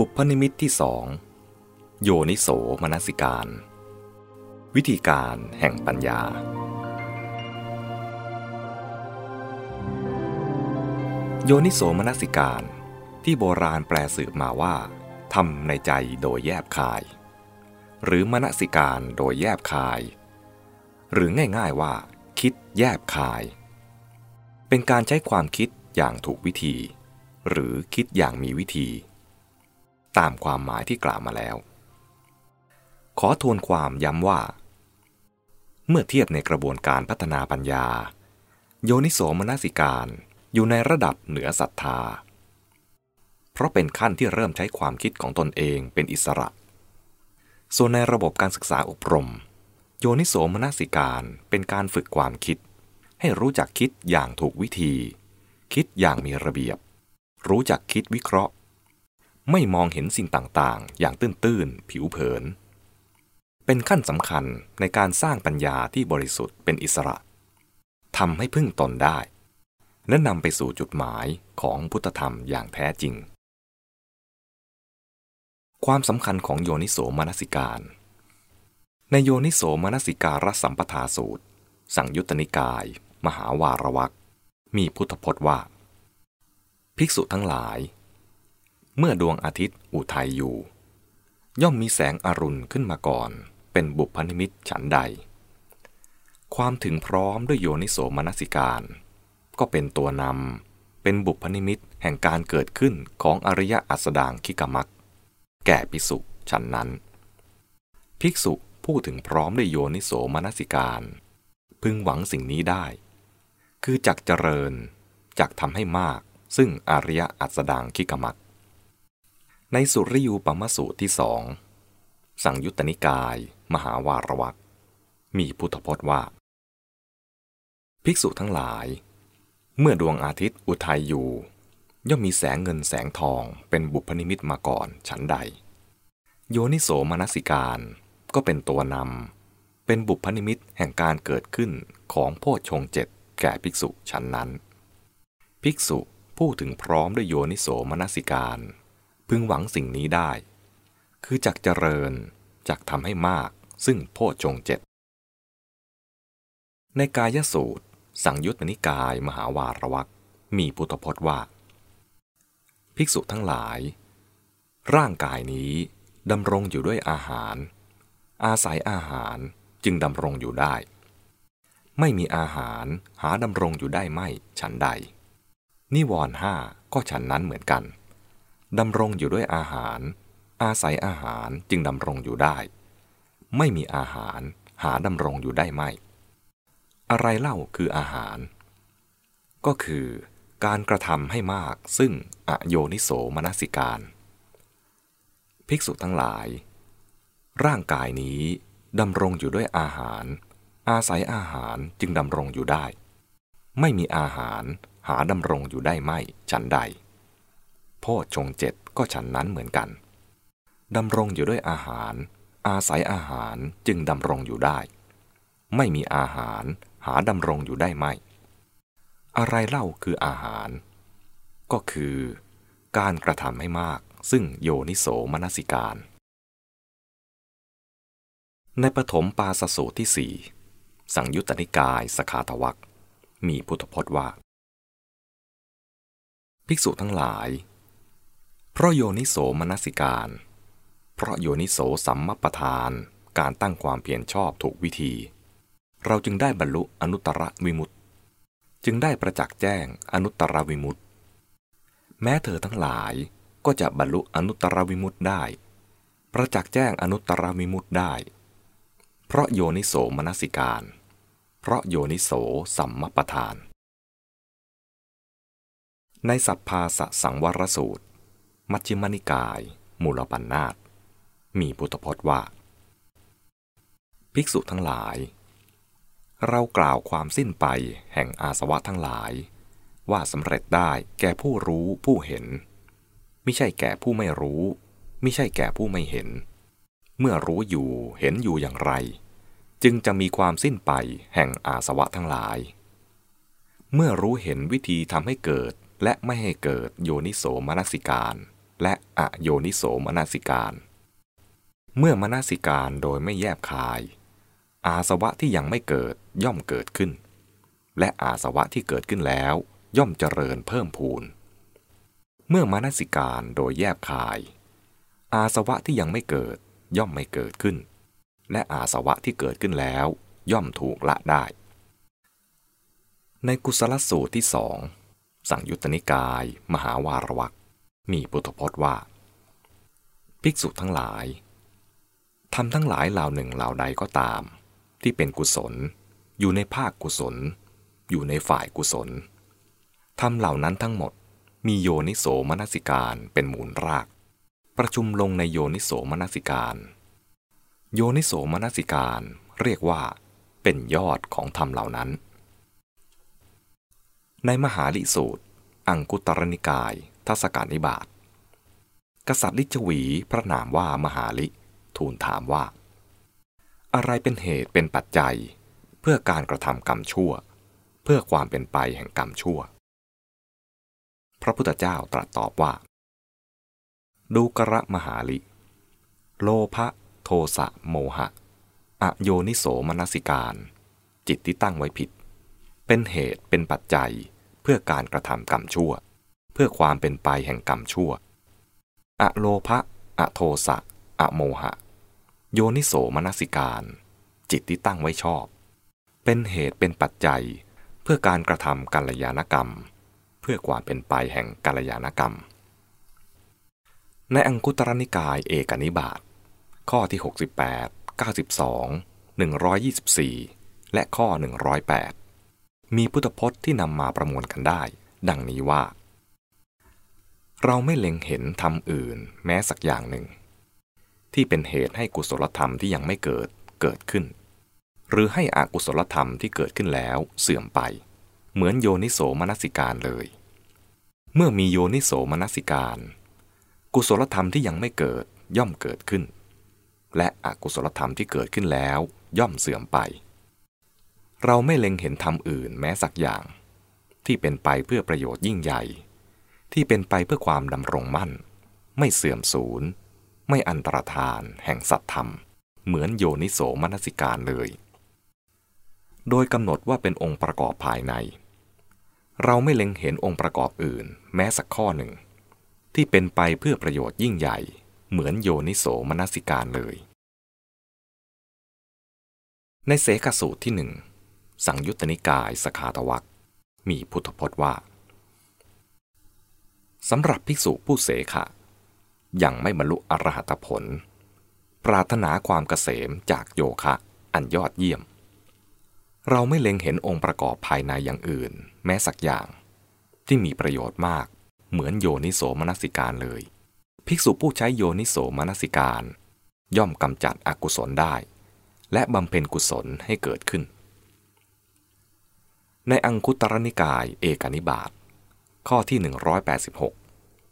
บุพนิมิตที่สองโยนิโสมนสิการ วิธีการแห่งปัญญา โยนิโสมนสิการที่โบราณแปลสืบมาว่าทำในใจโดยแยบคาย หรือมนสิการโดยแยบคาย หรือง่ายๆว่า คิดแยบคาย เป็นการใช้ความคิดอย่างถูกวิธี หรือคิดอย่างมีวิธี ตามความหมายที่กล่าวมาแล้ว ขอทวนความย้ำว่า เมื่อเทียบในกระบวนการพัฒนาปัญญา โยนิโสมนสิการอยู่ในระดับเหนือศรัทธา เพราะเป็นขั้นที่เริ่มใช้ความคิดของตนเองเป็นอิสระ ส่วนในระบบการศึกษาอบรม โยนิโสมนสิการเป็นการฝึกความคิด ให้รู้จักคิดอย่างถูกวิธี คิดอย่างมีระเบียบ รู้จักคิดวิเคราะห์ ไม่มองเห็นสิ่งต่างๆ อย่างตื้นๆ ผิวเผิน เป็นขั้นสำคัญในการสร้างปัญญาที่บริสุทธิ์เป็นอิสระทำให้พึ่งตนได้ และนำไปสู่จุดหมายของพุทธธรรมอย่างแท้จริง ความสำคัญของโยนิโสมนสิการ ในโยนิโสมนสิการสัมปทาสูตร สังยุตตนิกาย มหาวารวักมีพุทธพจน์ว่า ภิกษุทั้งหลาย เมื่อดวงอาทิตย์อุทัยอยู่ ย่อมมีแสงอรุณขึ้นมาก่อน เป็นบุพนิมิตฉันใด ความถึงพร้อมด้วยโยนิโสมนสิการ ก็เป็นตัวนำเป็นบุพนิมิตแห่งการเกิดขึ้นของอริยอัสดางคิกมักแก่ภิกษุฉันนั้น ภิกษุพูดถึงพร้อมด้วยโยนิโสมนสิการ พึงหวังสิ่งนี้ได้ คือจักเจริญจักทำให้มากซึ่งอริยอัสดางคิกมัก ในสุริยูปมสูตรที่สองสังยุตตนิกาย มหาวารวักมีพุทธพจน์ว่า ภิกษุทั้งหลาย เมื่อดวงอาทิตย์อุทัยอยู่ ย่อมมีแสงเงินแสงทองเป็นบุพนิมิตมาก่อนฉันใด โยนิโสมนสิการก็เป็นตัวนำเป็นบุพนิมิตแห่งการเกิดขึ้นของโพชฌงเจ็ดแก่ภิกษุฉันนั้น ภิกษุพูดถึงพร้อมด้วยโยนิโสมนสิการ พึงหวังสิ่งนี้ได้ คือจักเจริญจักทำให้มากซึ่งโพชงเจ็ดในกายสูตร สังยุตตนิกายมหาวารวักมีพุทธพจน์ว่า ภิกษุทั้งหลาย ร่างกายนี้ดำรงอยู่ด้วยอาหาร อาศัยอาหารจึงดำรงอยู่ได้ ไม่มีอาหารหาดำรงอยู่ได้ไม่ฉันใด นิวรณ์ห้าก็ฉันนั้นเหมือนกัน ดำรงอยู่ด้วยอาหาร อาศัยอาหารจึงดำรงอยู่ได้ ไม่มีอาหารหาดำรงอยู่ได้ไม่ อะไรเล่าคืออาหาร ก็คือการกระทำให้มากซึ่งอโยนิโสมนสิการ ภิกษุทั้งหลาย ร่างกายนี้ดำรงอยู่ด้วยอาหาร อาศัยอาหารจึงดำรงอยู่ได้ ไม่มีอาหารหาดำรงอยู่ได้ไม่ฉันใด พ่อชงเจ็ดก็ฉันนั้นเหมือนกันดำรงอยู่ด้วยอาหาร อาศัยอาหารจึงดำรงอยู่ได้ ไม่มีอาหารหาดำรงอยู่ได้ไหม อะไรเล่าคืออาหาร ก็คือ การกระทำให้มาก ซึ่งโยนิโสมนสิการ ในปฐมปาสสูตรที่สี่สังยุตตนิกายสขาทวักมีพุทธพจน์ว่า ภิกษุทั้งหลาย เพราะโยนิโสมนสิการ เพราะโยนิโสสัมมปทาน การตั้งความเพียรชอบถูกวิธี เราจึงได้บรรลุอนุตตรวิมุตติ จึงได้ประจักษ์แจ้งอนุตตรวิมุตติ แม้เธอทั้งหลายก็จะบรรลุอนุตตรวิมุตติได้ ประจักษ์แจ้งอนุตตรวิมุตติได้ เพราะโยนิโสมนสิการ เพราะโยนิโสสัมมปทาน ในสัพพาสสังวรสูตร มัชฌิมนิกาย มูลปัญนาตมีพุทธพจน์ว่า ภิกษุทั้งหลาย เรากล่าวความสิ้นไปแห่งอาสวะทั้งหลาย ว่าสำเร็จได้แก่ผู้รู้ผู้เห็น ไม่ใช่แก่ผู้ไม่รู้ ไม่ใช่แก่ผู้ไม่เห็น เมื่อรู้อยู่เห็นอยู่อย่างไร จึงจะมีความสิ้นไปแห่งอาสวะทั้งหลาย เมื่อรู้เห็นวิธีทำให้เกิดและไม่ให้เกิดโยนิโสมนสิการ และอโยนิโสมนสิการ เมื่อมนสิการโดยไม่แยบคาย อาสวะที่ยังไม่เกิดย่อมเกิดขึ้น และอาสวะที่เกิดขึ้นแล้ว ย่อมเจริญเพิ่มพูน เมื่อมนสิการโดยแยบคาย อาสวะที่ยังไม่เกิดย่อมไม่เกิดขึ้น และอาสวะที่เกิดขึ้นแล้ว ย่อมถูกละได้ ในกุศลสูตรที่สองสังยุตตนิกาย มหาวารวัก มีพุทธพจน์ว่า ภิกษุทั้งหลายทำทั้งหลายเหล่าหนึ่งเหล่าใดก็ตาม ที่เป็นกุศล อยู่ในภาคกุศล อยู่ในฝ่ายกุศลทำเหล่านั้นทั้งหมดมีโยนิโสมนสิการเป็นมูลราก ประชุมลงในโยนิโสมนสิการ โยนิโสมนสิการเรียกว่า เป็นยอดของธรรมเหล่านั้น ในมหาลิสูตร อังคุตรนิกาย ทศการนิบาตกษัตริย์ลิชวีพระนามว่ามหาลิ ทูลถามว่า อะไรเป็นเหตุเป็นปัจจัย เพื่อการกระทำกรรมชั่ว เพื่อความเป็นไปแห่งกรรมชั่ว พระพุทธเจ้าตรัสตอบว่า ดูกระมหาลิ โลภะโทสะโมหะ อโยนิโสมนสิการ จิตที่ตั้งไว้ผิด เป็นเหตุเป็นปัจจัยเพื่อการกระทำกรรมชั่ว เพื่อความเป็นไปแห่งกรรมชั่ว อโลภะ อโทสะ อโมหะ โยนิโสมนสิการ จิตที่ตั้งไว้ชอบ เป็นเหตุเป็นปัจจัย เพื่อการกระทำกัลยาณกรรม เพื่อความเป็นไปแห่งกัลยาณกรรม ในอังคุตรนิกายเอกนิบาต ข้อที่ 68 92 124 และข้อ 108 มีพุทธพจน์ที่นำมาประมวลกันได้ ดังนี้ว่า เราไม่เล็งเห็นธรรมอื่น แม้สักอย่างหนึ่ง ที่เป็นเหตุให้กุศลธรรมที่ยังไม่เกิดเกิดขึ้น หรือให้อกุศลธรรมที่เกิดขึ้นแล้วเสื่อมไป เหมือนโยนิโสมนสิการเลย เมื่อมีโยนิโสมนสิการ กุศลธรรมที่ยังไม่เกิดย่อมเกิดขึ้น และอกุศลธรรมที่เกิดขึ้นแล้วย่อมเสื่อมไป เราไม่เล็งเห็นธรรมอื่นแม้สักอย่าง ที่เป็นไปเพื่อประโยชน์ยิ่งใหญ่ ที่เป็นไปเพื่อความดำรงมั่น ไม่เสื่อมสูญ ไม่อันตรธานแห่งสัตธรรม เหมือนโยนิโสมนสิการเลย โดยกำหนดว่าเป็นองค์ประกอบภายใน เราไม่เล็งเห็นองค์ประกอบอื่น แม้สักข้อหนึ่ง ที่เป็นไปเพื่อประโยชน์ยิ่งใหญ่ เหมือนโยนิโสมนสิการเลย ในเสกสูตรที่หนึ่งสังยุตตนิกายสขาตวักมีพุทธพจน์ว่า สำหรับภิกษุผู้เสขะ ยังไม่บรรลุอรหัตผล ปรารถนาความเกษมจากโยคะอันยอดเยี่ยม เราไม่เล็งเห็นองค์ประกอบภายในอย่างอื่น แม้สักอย่าง ที่มีประโยชน์มากเหมือนโยนิโสมนสิการเลย ภิกษุผู้ใช้โยนิโสมนสิการ ย่อมกำจัดอกุศลได้ และบำเพ็ญกุศลให้เกิดขึ้น ในอังคุตรนิกายเอกนิบาตข้อที่ 186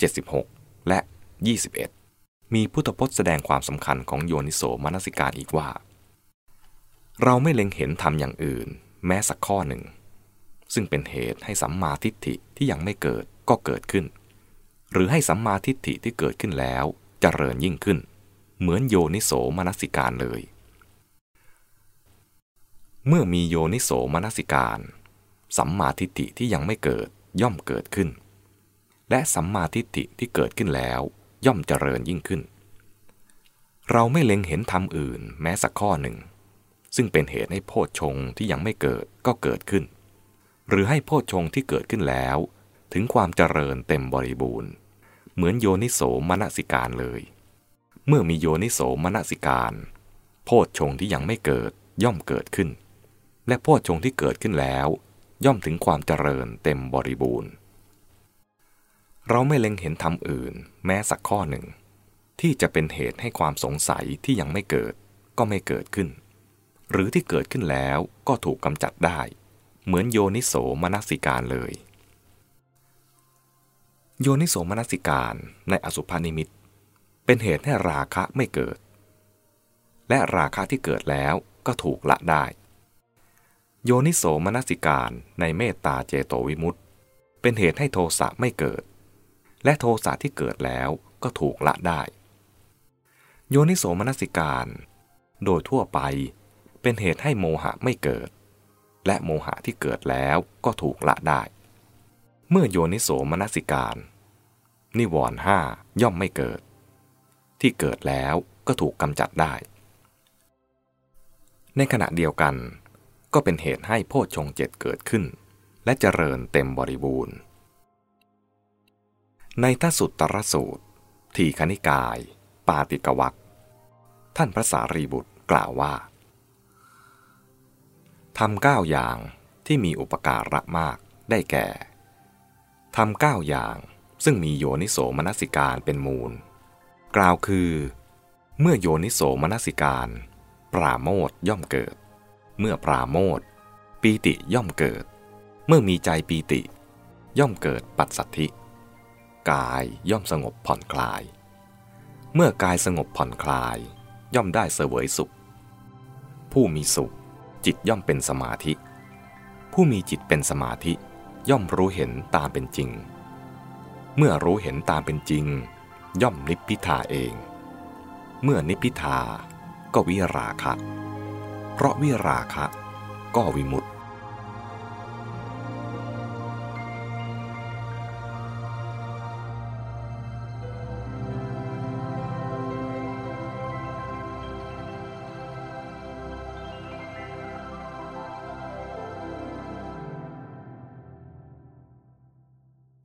76 และ 21 มีพุทธพจน์แสดงความสำคัญของโยนิโสมนสิการอีกว่า เราไม่เล็งเห็นทำอย่างอื่น แม้สักข้อหนึ่ง ซึ่งเป็นเหตุให้สัมมาทิฏฐิที่ยังไม่เกิดก็เกิดขึ้น หรือให้สัมมาทิฏฐิที่เกิดขึ้นแล้วจเจริญยิ่งขึ้น เหมือนโยนิโสมนสิการเลยเมื่อมีโยนิโสมนสิการ สัมมาทิฏฐิที่ยังไม่เกิดย่อมเกิดขึ้น และสัมมาทิฏฐิที่เกิดขึ้นแล้ว ย่อมเจริญยิ่งขึ้น เราไม่เล็งเห็นธรรมอื่นแม้สักข้อหนึ่ง ซึ่งเป็นเหตุให้โพชฌงที่ยังไม่เกิดก็เกิดขึ้น หรือให้โพชฌงที่เกิดขึ้นแล้ว ถึงความเจริญเต็มบริบูรณ์ เหมือนโยนิโสมนสิการเลย เมื่อมีโยนิโสมนสิการ โพชฌงที่ยังไม่เกิดย่อมเกิดขึ้น และโพชฌงที่เกิดขึ้นแล้ว ย่อมถึงความเจริญเต็มบริบูรณ์ เราไม่เล็งเห็นธรรมอื่น แม้สักข้อหนึ่ง ที่จะเป็นเหตุให้ความสงสัยที่ยังไม่เกิด ก็ไม่เกิดขึ้น หรือที่เกิดขึ้นแล้วก็ถูกกำจัดได้ เหมือนโยนิโสมนสิการเลย โยนิโสมนสิการในอสุภานิมิต เป็นเหตุให้ราคะไม่เกิด และราคะที่เกิดแล้วก็ถูกละได้ โยนิโสมนสิการในเมตตาเจโตวิมุตต์เป็นเหตุให้โทสะไม่เกิด และโทสะที่เกิดแล้วก็ถูกละได้ โยนิโสมนสิการ โดยทั่วไปเป็นเหตุให้โมหะไม่เกิด และโมหะที่เกิดแล้วก็ถูกละได้ เมื่อโยนิโสมนสิการ นิวรณ์ห้าย่อมไม่เกิด ที่เกิดแล้วก็ถูกกำจัดได้ ในขณะเดียวกัน ก็เป็นเหตุให้โพชฌงเจ็ดเกิดขึ้น และเจริญเต็มบริบูรณ์ ในทสุตตรสูตร ทีคณิกาย ปาติกวักท่านพระสารีบุตรกล่าวว่าทำเก้าอย่างที่มีอุปการะมากได้แก่ทำเก้าอย่างซึ่งมีโยนิโสมนสิการเป็นมูล กล่าวคือ เมื่อโยนิโสมนสิการ ปราโมทย่อมเกิด เมื่อปราโมทปีติย่อมเกิด เมื่อมีใจปีติ ย่อมเกิดปัสสัทธิ กายย่อมสงบผ่อนคลาย เมื่อกายสงบผ่อนคลาย ย่อมได้เสวยสุข ผู้มีสุข จิตย่อมเป็นสมาธิ ผู้มีจิตเป็นสมาธิย่อมรู้เห็นตามเป็นจริง เมื่อรู้เห็นตามเป็นจริง ย่อมนิพพิทาเอง เมื่อนิพพิทาก็วิราคะ เพราะวิราคะก็วิมุตต